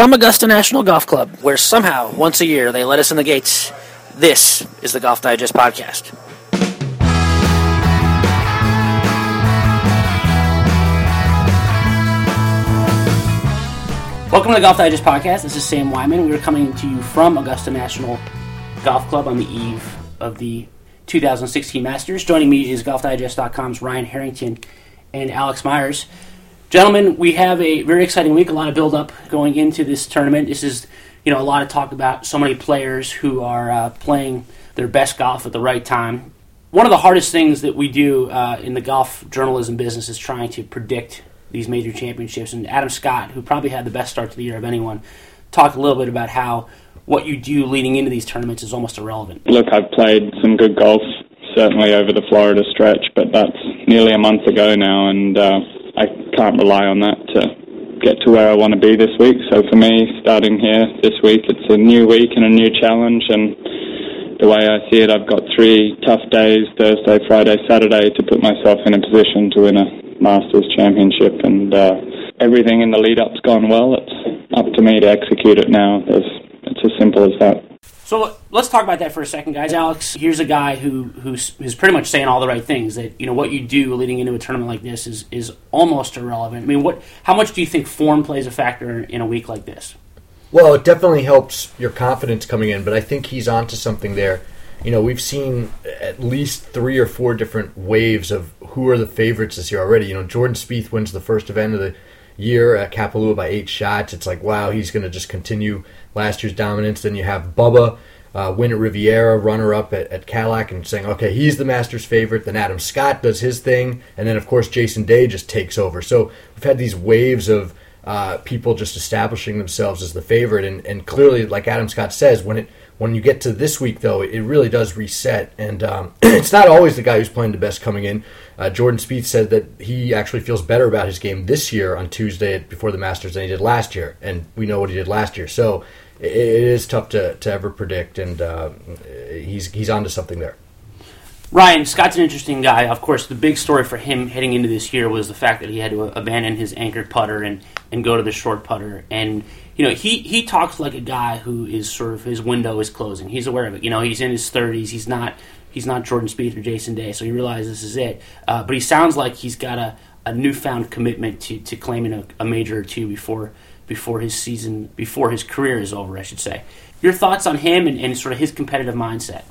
From Augusta National Golf Club, where somehow, once a year, they let us in the gates, this is the Golf Digest Podcast. Welcome to the Golf Digest Podcast. This is Sam Weinman. We are coming to you from Augusta National Golf Club on the eve of the 2016 Masters. Joining me is GolfDigest.com's Ryan Herrington and Alex Myers. Gentlemen, we have a very exciting week, a lot of build up going into this tournament. This is, you know, a lot of talk about so many players who are uh, playing their best golf at the right time. One of the hardest things that we do uh, in the golf journalism business is trying to predict these major championships. And Adam Scott, who probably had the best start to the year of anyone, talked a little bit about how what you do leading into these tournaments is almost irrelevant. Look, I've played some good golf, certainly over the Florida stretch, but that's nearly a month ago now, and uh, I can't rely on that to get to where I want to be this week. So for me, starting here this week, it's a new week and a new challenge. And the way I see it, I've got three tough days Thursday, Friday, Saturday to put myself in a position to win a Masters Championship. And uh, everything in the lead up's gone well. It's up to me to execute it now. It's, it's as simple as that. So let's talk about that for a second, guys. Alex, here's a guy who who's, who's pretty much saying all the right things. That you know what you do leading into a tournament like this is is almost irrelevant. I mean, what? How much do you think form plays a factor in a week like this? Well, it definitely helps your confidence coming in, but I think he's onto something there. You know, we've seen at least three or four different waves of who are the favorites this year already. You know, Jordan Spieth wins the first event of the year at Kapalua by eight shots. It's like, wow, he's going to just continue last year's dominance. Then you have Bubba uh, win at Riviera, runner up at, at Cadillac, and saying, okay, he's the Masters favorite. Then Adam Scott does his thing, and then of course Jason Day just takes over. So we've had these waves of uh, people just establishing themselves as the favorite, and, and clearly, like Adam Scott says, when it when you get to this week, though, it really does reset, and um, it's not always the guy who's playing the best coming in. Uh, Jordan Spieth said that he actually feels better about his game this year on Tuesday before the Masters than he did last year, and we know what he did last year. So it, it is tough to, to ever predict, and uh, he's he's onto something there. Ryan Scott's an interesting guy. Of course, the big story for him heading into this year was the fact that he had to abandon his anchored putter and, and go to the short putter. And you know, he he talks like a guy who is sort of his window is closing. He's aware of it. You know, he's in his thirties. He's not he's not Jordan Spieth or Jason Day, so he realizes this is it. Uh, but he sounds like he's got a, a newfound commitment to, to claiming a, a major or two before before his season before his career is over, I should say. Your thoughts on him and, and sort of his competitive mindset?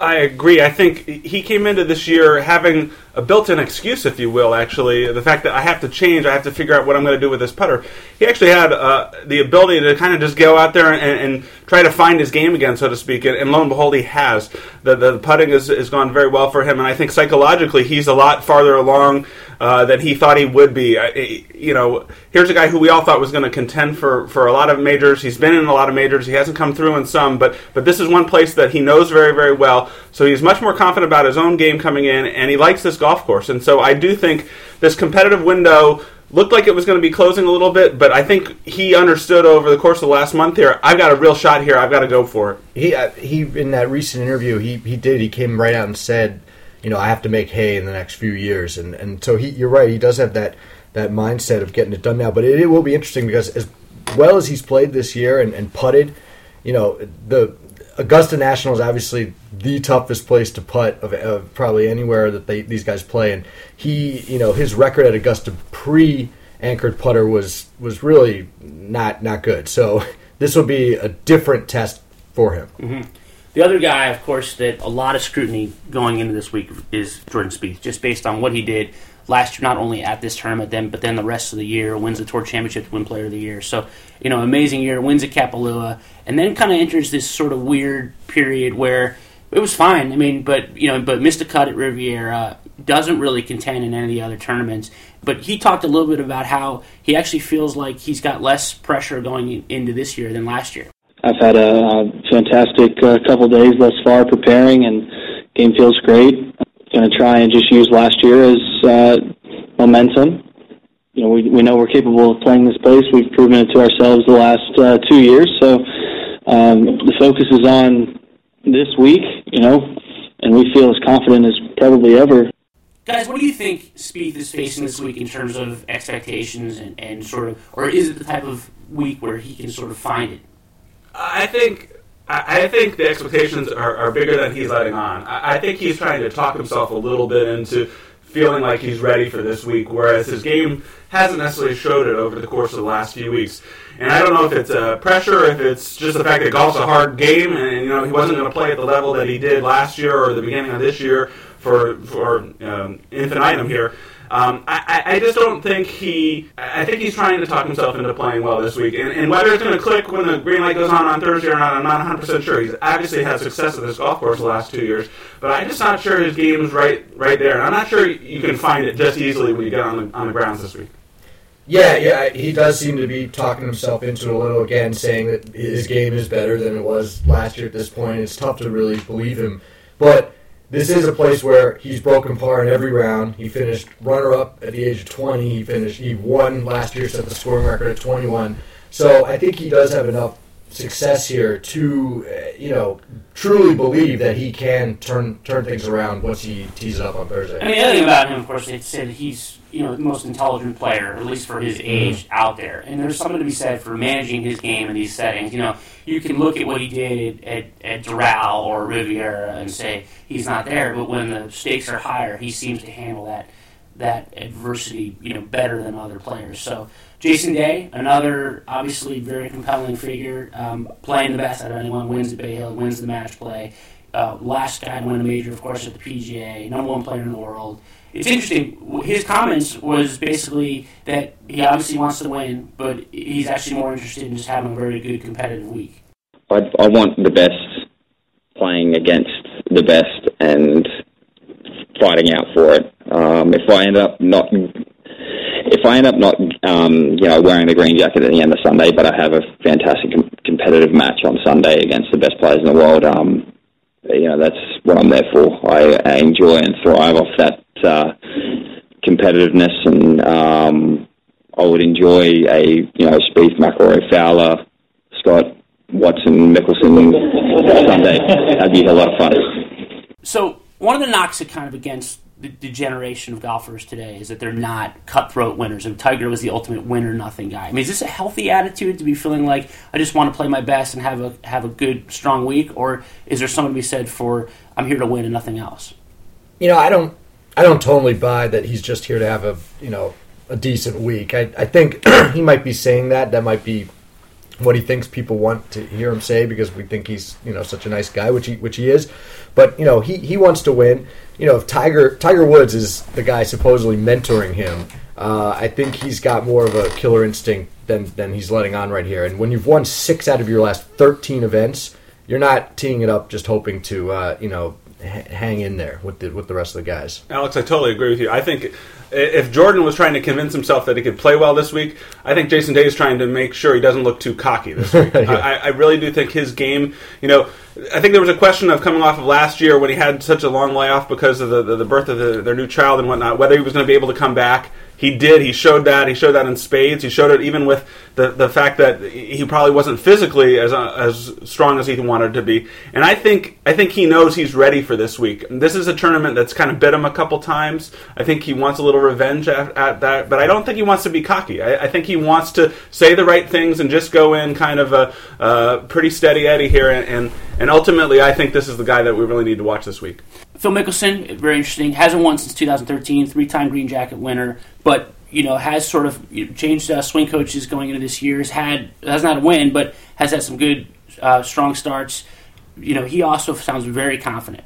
I agree. I think he came into this year having a built-in excuse, if you will. Actually, the fact that I have to change, I have to figure out what I'm going to do with this putter. He actually had uh, the ability to kind of just go out there and, and, try to find his game again, so to speak. And, and lo and behold, he has. The, the putting has, has gone very well for him, and I think psychologically he's a lot farther along uh, than he thought he would be. I, you know, here's a guy who we all thought was going to contend for, for a lot of majors. He's been in a lot of majors. He hasn't come through in some, but but this is one place that he knows very very well. So he's much more confident about his own game coming in, and he likes this golf course. And so I do think this competitive window looked like it was going to be closing a little bit, but I think he understood over the course of the last month here. I've got a real shot here. I've got to go for it. He uh, he in that recent interview, he he did. He came right out and said, you know, I have to make hay in the next few years, and and so he, you're right. He does have that that mindset of getting it done now. But it, it will be interesting because as well as he's played this year and, and putted, you know, the Augusta National is obviously the toughest place to putt of, of probably anywhere that they, these guys play, and he, you know, his record at Augusta pre anchored putter was was really not not good. So this will be a different test for him. Mm-hmm. The other guy, of course, that a lot of scrutiny going into this week is Jordan Spieth, just based on what he did last year, not only at this tournament, then but then the rest of the year, wins the Tour Championship, win Player of the Year. So you know, amazing year, wins at Kapalua, and then kind of enters this sort of weird period where it was fine. I mean, but you know, but missed a cut at Riviera, doesn't really contend in any of the other tournaments. But he talked a little bit about how he actually feels like he's got less pressure going into this year than last year. I've had a, a fantastic uh, couple days thus far preparing, and game feels great. Going to try and just use last year as uh, momentum. You know, we we know we're capable of playing this place. We've proven it to ourselves the last uh, two years. So um, the focus is on this week. You know, and we feel as confident as probably ever Guys, what do you think Spieth is facing this week in terms of expectations and, and sort of, or is it the type of week where he can sort of find it? I think I think the expectations are, are bigger than he's letting on. I think he's trying to talk himself a little bit into feeling like he's ready for this week, whereas his game hasn't necessarily showed it over the course of the last few weeks. And I don't know if it's uh, pressure, if it's just the fact that golf's a hard game, and you know he wasn't going to play at the level that he did last year or the beginning of this year for for um, infinitum here. Um, I, I, just don't think he. I think he's trying to talk himself into playing well this week, and, and whether it's going to click when the green light goes on on Thursday or not, I'm not 100 percent sure. He's obviously had success at this golf course the last two years, but I'm just not sure his game's right right there, and I'm not sure you can find it just easily when you get on the on the grounds this week. Yeah, yeah, he does seem to be talking himself into it a little again, saying that his game is better than it was last year at this point. It's tough to really believe him, but this is a place where he's broken par in every round. He finished runner up at the age of 20. He finished. He won last year, set the scoring record at 21. So I think he does have enough success here to, uh, you know, truly believe that he can turn turn things around once he tees it up on Thursday. I mean, the other thing about him, of course, they said he's you know the most intelligent player, at least for his mm-hmm. age, mm-hmm. out there. And there's something to be said for managing his game in these settings. You know, you can look at what he did at, at Doral or Riviera and say he's not there, but when the stakes are higher, he seems to handle that that adversity, you know, better than other players. So Jason Day, another obviously very compelling figure, um, playing the best out of anyone, wins at Bay Hill, wins the match play. Uh, last guy to win a major, of course, at the PGA, number one player in the world it's interesting. His comments was basically that he obviously wants to win, but he's actually more interested in just having a very good competitive week. I, I want the best playing against the best and fighting out for it. Um, if I end up not, if I end up not, um, you know, wearing the green jacket at the end of Sunday, but I have a fantastic com- competitive match on Sunday against the best players in the world, um, you know, that's what I'm there for. I, I enjoy and thrive off that uh, competitiveness, and um, I would enjoy a you know Spieth, McIlroy, Fowler, Scott, Watson, Mickelson Sunday. That'd be a lot of fun. So one of the knocks that kind of against the, the, generation of golfers today is that they're not cutthroat winners. And Tiger was the ultimate winner nothing guy. I mean, is this a healthy attitude to be feeling like I just want to play my best and have a have a good strong week, or is there something to be said for I'm here to win and nothing else? You know, I don't I don't totally buy that he's just here to have a you know a decent week. I, I think he might be saying that. That might be what he thinks people want to hear him say because we think he's you know such a nice guy, which he which he is. But you know he, he wants to win. You know if Tiger Tiger Woods is the guy supposedly mentoring him, uh, I think he's got more of a killer instinct than than he's letting on right here. And when you've won six out of your last thirteen events, you're not teeing it up just hoping to uh, you know hang in there with the with the rest of the guys. Alex, I totally agree with you. I think if Jordan was trying to convince himself that he could play well this week, I think Jason Day is trying to make sure he doesn't look too cocky this week. yeah. I, I, really do think his game, you know, I think there was a question of coming off of last year when he had such a long layoff because of the, the, the birth of the, their new child and whatnot, whether he was going to be able to come back he did. He showed that. He showed that in spades. He showed it even with the the fact that he probably wasn't physically as uh, as strong as he wanted to be. And I think I think he knows he's ready for this week. This is a tournament that's kind of bit him a couple times. I think he wants a little revenge at, at that, but I don't think he wants to be cocky. I, I, think he wants to say the right things and just go in kind of a, a pretty steady Eddie here. And, and and ultimately, I think this is the guy that we really need to watch this week. Phil Mickelson, very interesting. Hasn't won since 2013, three-time Green Jacket winner, but you know has sort of changed uh, swing coaches going into this year. Has had has not a win, but has had some good, uh, strong starts. You know, he also sounds very confident.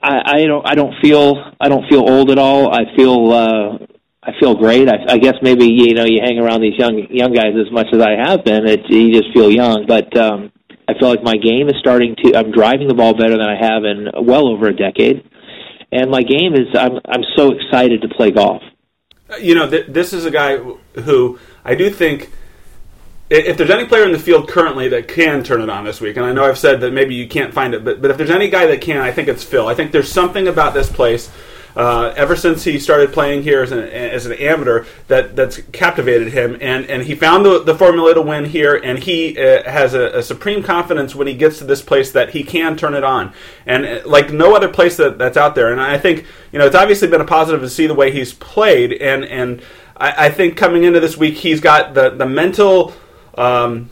I, I don't. I don't feel. I don't feel old at all. I feel. Uh, I feel great. I, I guess maybe you know you hang around these young young guys as much as I have been. It, you just feel young, but. um I feel like my game is starting to. I'm driving the ball better than I have in well over a decade, and my game is. I'm I'm so excited to play golf. Uh, you know, th- this is a guy who I do think. If there's any player in the field currently that can turn it on this week, and I know I've said that maybe you can't find it, but, but if there's any guy that can, I think it's Phil. I think there's something about this place uh, ever since he started playing here as an, as an amateur that that's captivated him, and, and he found the, the formula to win here, and he uh, has a, a, supreme confidence when he gets to this place that he can turn it on, and uh, like no other place that, that's out there. And I think you know it's obviously been a positive to see the way he's played, and and I, I think coming into this week he's got the the mental. Um,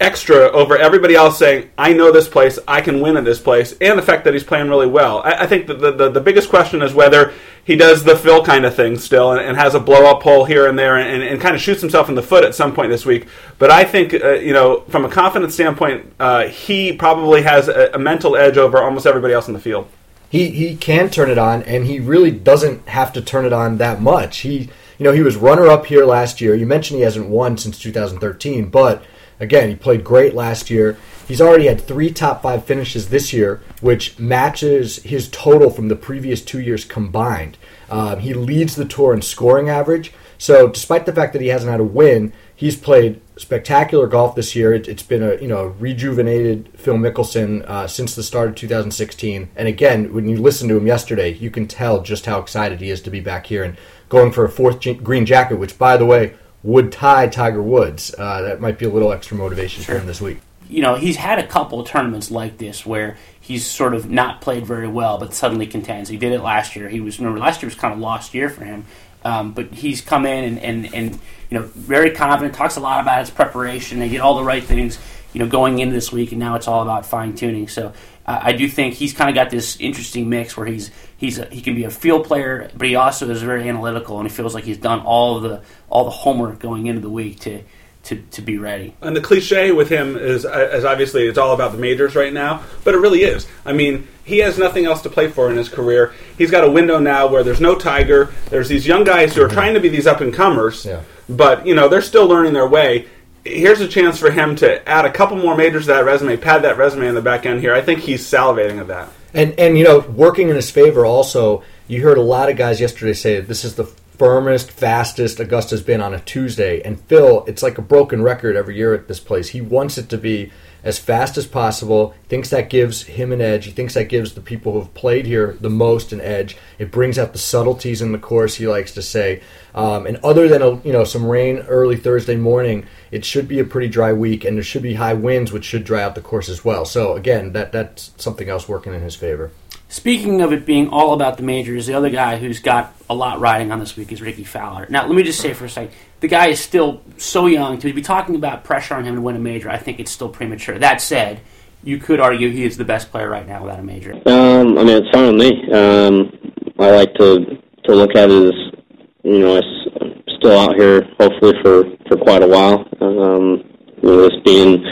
extra over everybody else saying, I know this place, I can win at this place, and the fact that he's playing really well. I, I think the, the, the, biggest question is whether he does the Phil kind of thing still and, and has a blow up hole here and there and, and, kind of shoots himself in the foot at some point this week. But I think, uh, you know, from a confidence standpoint, uh, he probably has a, a mental edge over almost everybody else in the field. He, he can turn it on, and he really doesn't have to turn it on that much. He, you know, he was runner up here last year. You mentioned he hasn't won since 2013, but Again, he played great last year. He's already had three top five finishes this year, which matches his total from the previous two years combined. Um, he leads the tour in scoring average. So, despite the fact that he hasn't had a win, he's played spectacular golf this year. It, has been a you know rejuvenated Phil Mickelson uh, since the start of 2016. And again, when you listen to him yesterday, you can tell just how excited he is to be back here and going for a fourth green jacket. Which, by the way, would tie Tiger Woods. Uh, that might be a little extra motivation sure. for him this week. You know, he's had a couple tournaments like this where he's sort of not played very well, but suddenly contends. He did it last year. He was remember last year was kind of lost year for him, um, but he's come in and, and, and you know very confident. Talks a lot about his preparation. They did all the right things you know going into this week, and now it's all about fine tuning. So uh, I do think he's kind of got this interesting mix where he's he's a, he can be a field player, but he also is very analytical, and he feels like he's done all the all the homework going into the week to. To, to be ready. And the cliche with him is, uh, as obviously it's all about the majors right now, but it really is. I mean, he has nothing else to play for in his career. He's got a window now where there's no Tiger. There's these young guys who are mhm. trying to be these up and comers, yeah. but you know they're still learning their way here's a chance for him to add a couple more majors to that resume, pad that resume in the back end here. I think he's salivating at that. And and you know, working in his favor also, you heard a lot of guys yesterday say this is the firmest, fastest Augusta's been on a Tuesday. And Phil, it's like a broken record every year at this place. He wants it to be as fast as possible. Thinks that gives him an edge. He thinks that gives the people who have played here the most an edge. It brings out the subtleties in the course. He likes to say. Um, and other than a, you know some rain early Thursday morning, it should be a pretty dry week, and there should be high winds, which should dry out the course as well. So again, that that's something else working in his favor. Speaking of it being all about the majors, the other guy who's got a lot riding on this week is Rickie Fowler. Now, let me just say for a second, the guy is still so young to be talking about pressure on him to win a major. I think it's still premature. That said, you could argue he is the best player right now without a major. Um, I mean, it's me. Um, I like to to look at it as you know, I'm still out here hopefully for for quite a while. Um, you know, this being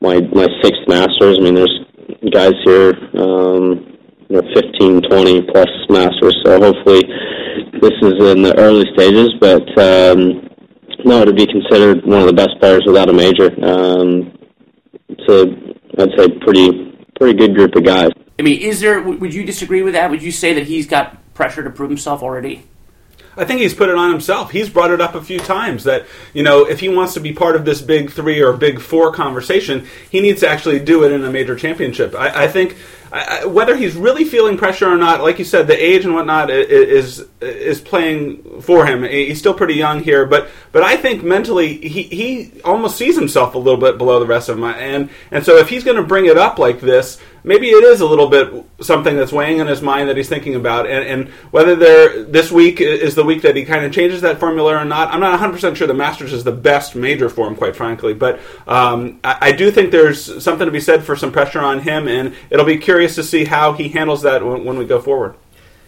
my my sixth Masters. I mean, there's guys here. Um, you know, 15, 20 plus masters. So hopefully this is in the early stages, but um, no, to be considered one of the best players without a major. Um, it's a, I'd say, pretty pretty good group of guys. I mean, is there? Would you disagree with that? Would you say that he's got pressure to prove himself already? I think he's put it on himself. He's brought it up a few times that, you know, if he wants to be part of this big three or big four conversation, he needs to actually do it in a major championship. I, I think I, whether he's really feeling pressure or not, like you said, the age and whatnot is is playing for him. He's still pretty young here, but but I think mentally he, he almost sees himself a little bit below the rest of them. And and so if he's going to bring it up like this, maybe it is a little bit something that's weighing in his mind that he's thinking about. And, and whether there this week is the week that he kind of changes that formula or not, I'm not 100 percent sure. The Masters is the best major for him, quite frankly. But um, I, I do think there's something to be said for some pressure on him, and it'll be curious to see how he handles that when, when we go forward.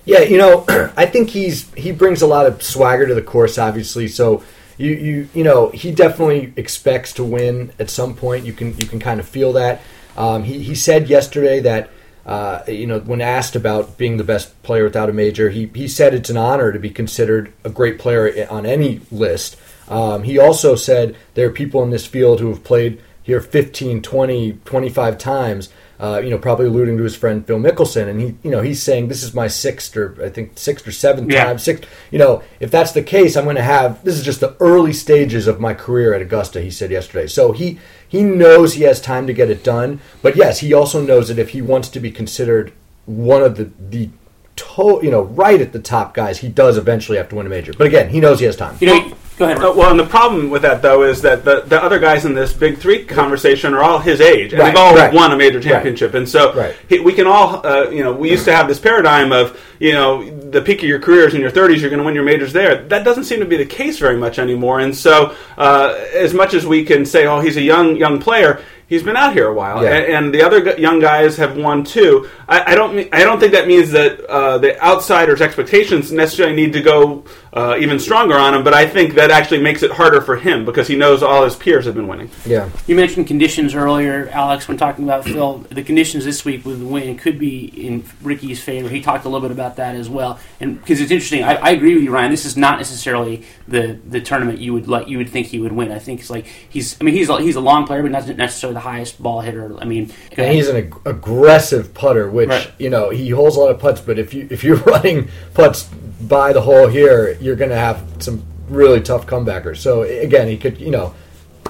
Yeah, you know, I think he's he brings a lot of swagger to the course, obviously. So you you you know he definitely expects to win at some point. You can you can kind of feel that. Um, he he said yesterday that. Uh, you know, when asked about being the best player without a major, he, he said it's an honor to be considered a great player on any list. Um, he also said there are people in this field who have played here 15, 20, 25 times uh, you know, probably alluding to his friend Phil Mickelson, and he, you know, he's saying this is my sixth or I think sixth or seventh yeah. time. Sixth, you know, if that's the case, I'm going to have this is just the early stages of my career at Augusta. He said yesterday, so he he knows he has time to get it done, but yes, he also knows that if he wants to be considered one of the the to, you know, right at the top guys, he does eventually have to win a major. But again, he knows he has time. You know, go ahead. Uh, well, and the problem with that though is that the, the other guys in this big three conversation are all his age, and Right, they've all right. won a major championship, and so Right. he, we can all, uh, you know, we used to have this paradigm of, you know, the peak of your career is in your 30s, you're going to win your majors there. That doesn't seem to be the case very much anymore, and so uh, as much as we can say, oh, he's a young young player. He's been out here a while, Yeah. and, and the other young guys have won too. I, I don't. I don't think that means that uh, the outsiders' expectations necessarily need to go uh, even stronger on him. But I think that actually makes it harder for him because he knows all his peers have been winning. Yeah. You mentioned conditions earlier, Alex, when talking about Phil. The conditions this week with the win could be in Rickie's favor. He talked a little bit about that as well, and because it's interesting, I, I agree with you, Ryan. This is not necessarily the the tournament you would like. You would think he would win. I think it's like he's. I mean, he's a, he's a long player, but not necessarily the highest ball hitter. I mean, And he's an ag- aggressive putter, which Right. you know he holds a lot of putts. But if you if you're running putts by the hole here, you're going to have some really tough comebackers. So again, he could you know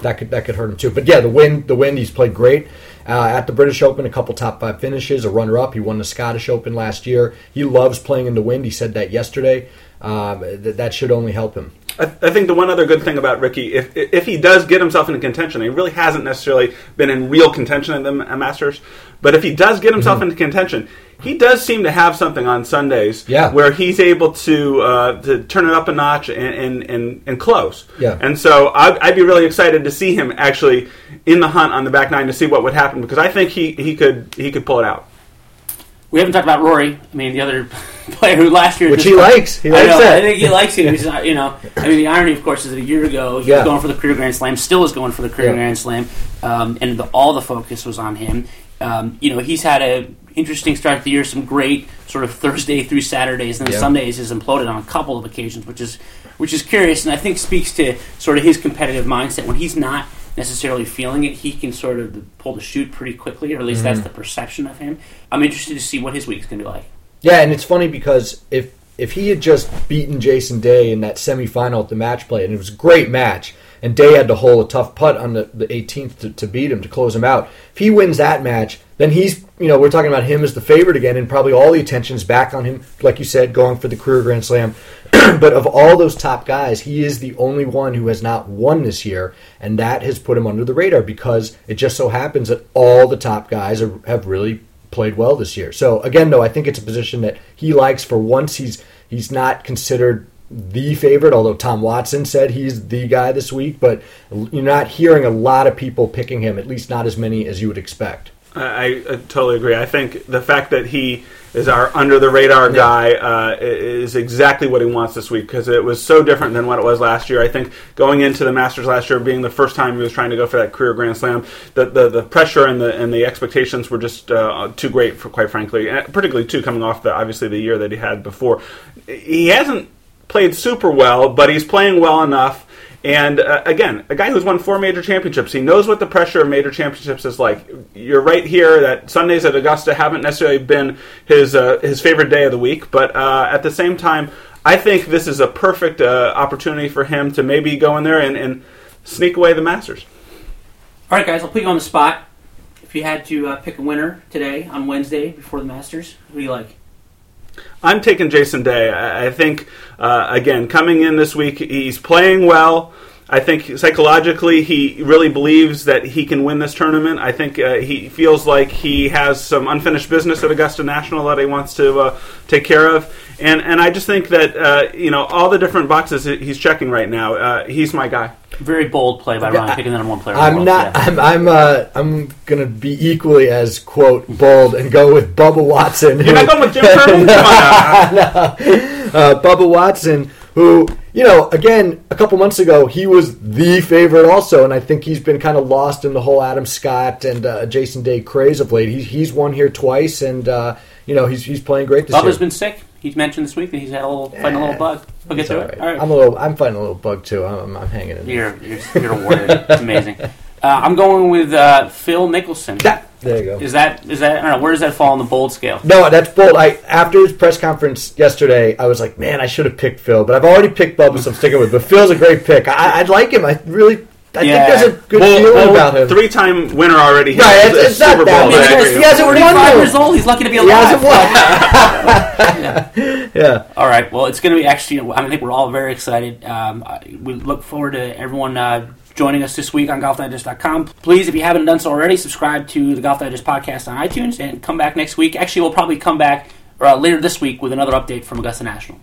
that could that could hurt him too. But yeah, the wind the wind he's played great uh, at the British Open. A couple top five finishes, a runner up. He won the Scottish Open last year. He loves playing in the wind. He said that yesterday. Um, th- that should only help him. I, I think the one other good thing about Rickie, if if he does get himself into contention, he really hasn't necessarily been in real contention in the Ma- Masters. But if he does get himself into contention, he does seem to have something on Sundays, Yeah. where he's able to uh, to turn it up a notch and and, and, and close. Yeah. And so I'd, I'd be really excited to see him actually in the hunt on the back nine to see what would happen because I think he, he could he could pull it out. We haven't talked about Rory. I mean, the other player who last year Which he likes. He I likes know. that. I think he likes it. He's not, you know, I mean, the irony, of course, is that a year ago he Yeah. was going for the career Grand Slam, still is going for the career Yeah. Grand Slam, um, and the, all the focus was on him. Um, you know, he's had a interesting start to the year, some great sort of Thursday through Saturdays, and then Yeah. Sundays has imploded on a couple of occasions, which is which is curious, and I think speaks to sort of his competitive mindset. When he's not necessarily feeling it, he can sort of pull the chute pretty quickly, or at least Mm-hmm. that's the perception of him. I'm interested to see what his week's going to be like. Yeah, and it's funny because if if he had just beaten Jason Day in that semifinal at the match play, and it was a great match, and Day had to hold a tough putt on the, the 18th to, to beat him to close him out. If he wins that match, then he's you know we're talking about him as the favorite again, and probably all the attention is back on him, like you said, going for the career Grand Slam. but of all those top guys, he is the only one who has not won this year, and that has put him under the radar because it just so happens that all the top guys are, have really played well this year. So again, though, I think it's a position that he likes. For once, he's he's not considered the favorite. Although Tom Watson said he's the guy this week, but you're not hearing a lot of people picking him. At least not as many as you would expect. I, I totally agree. I think the fact that he is our under the radar guy uh, is exactly what he wants this week because it was so different than what it was last year. I think going into the Masters last year, being the first time he was trying to go for that career Grand Slam, the the, the pressure and the and the expectations were just uh, too great for quite frankly, and particularly too coming off the obviously the year that he had before. He hasn't played super well, but he's playing well enough. And uh, again, a guy who's won four major championships, he knows what the pressure of major championships is like. You're right here that Sundays at Augusta haven't necessarily been his uh, his favorite day of the week, but uh, at the same time, I think this is a perfect uh, opportunity for him to maybe go in there and, and sneak away the Masters. All right, guys, I'll put you on the spot. If you had to uh, pick a winner today on Wednesday before the Masters, who do you like? I'm taking Jason Day. I think, uh, again, coming in this week, he's playing well. I think psychologically he really believes that he can win this tournament. I think uh, he feels like he has some unfinished business at Augusta National that he wants to uh, take care of, and and I just think that uh, you know all the different boxes he's checking right now. Uh, he's my guy. Very bold play by Okay, Ryan, I- picking the number one player. in the I'm world, not. yeah. I'm. I'm. Uh, I'm gonna be equally as quote bold and go with Bubba Watson. You're not going with Jim Turner? Come on now. uh, Bubba Watson, who, you know, again, a couple months ago, he was the favorite also, and I think he's been kind of lost in the whole Adam Scott and uh, Jason Day craze of late. He's, he's won here twice, and, uh, you know, he's, he's playing great this Bubba's year. been sick. He's mentioned this week that he's had a little fighting a little bug. We'll get to all it. All right. I'm a little. I'm fighting a little bug too. I'm, I'm hanging in. there. You're, you're, you're a warrior. it's amazing. Uh, I'm going with uh, Phil Mickelson. That- there you go. Is that is that? I don't know. Where does that fall on the bold scale? No, that's bold. I after his press conference yesterday, I was like, man, I should have picked Phil, but I've already picked Bubba, so I'm sticking with. But Phil's a great pick. I, I'd like him. I really I Yeah. think there's a good Well, feeling well, about him. Three-time winner already. He Right, it's- it's not Super that Bowl. much. I Because he hasn't won 45 one. years old. He's lucky to be He alive. hasn't won. yeah. All right. Well, it's going to be actually. I think we're all very excited. Um, we look forward to everyone uh, joining us this week on GolfDigest.com. Please, if you haven't done so already, subscribe to the Golf Digest podcast on iTunes and come back next week. Actually, we'll probably come back uh, later this week with another update from Augusta National.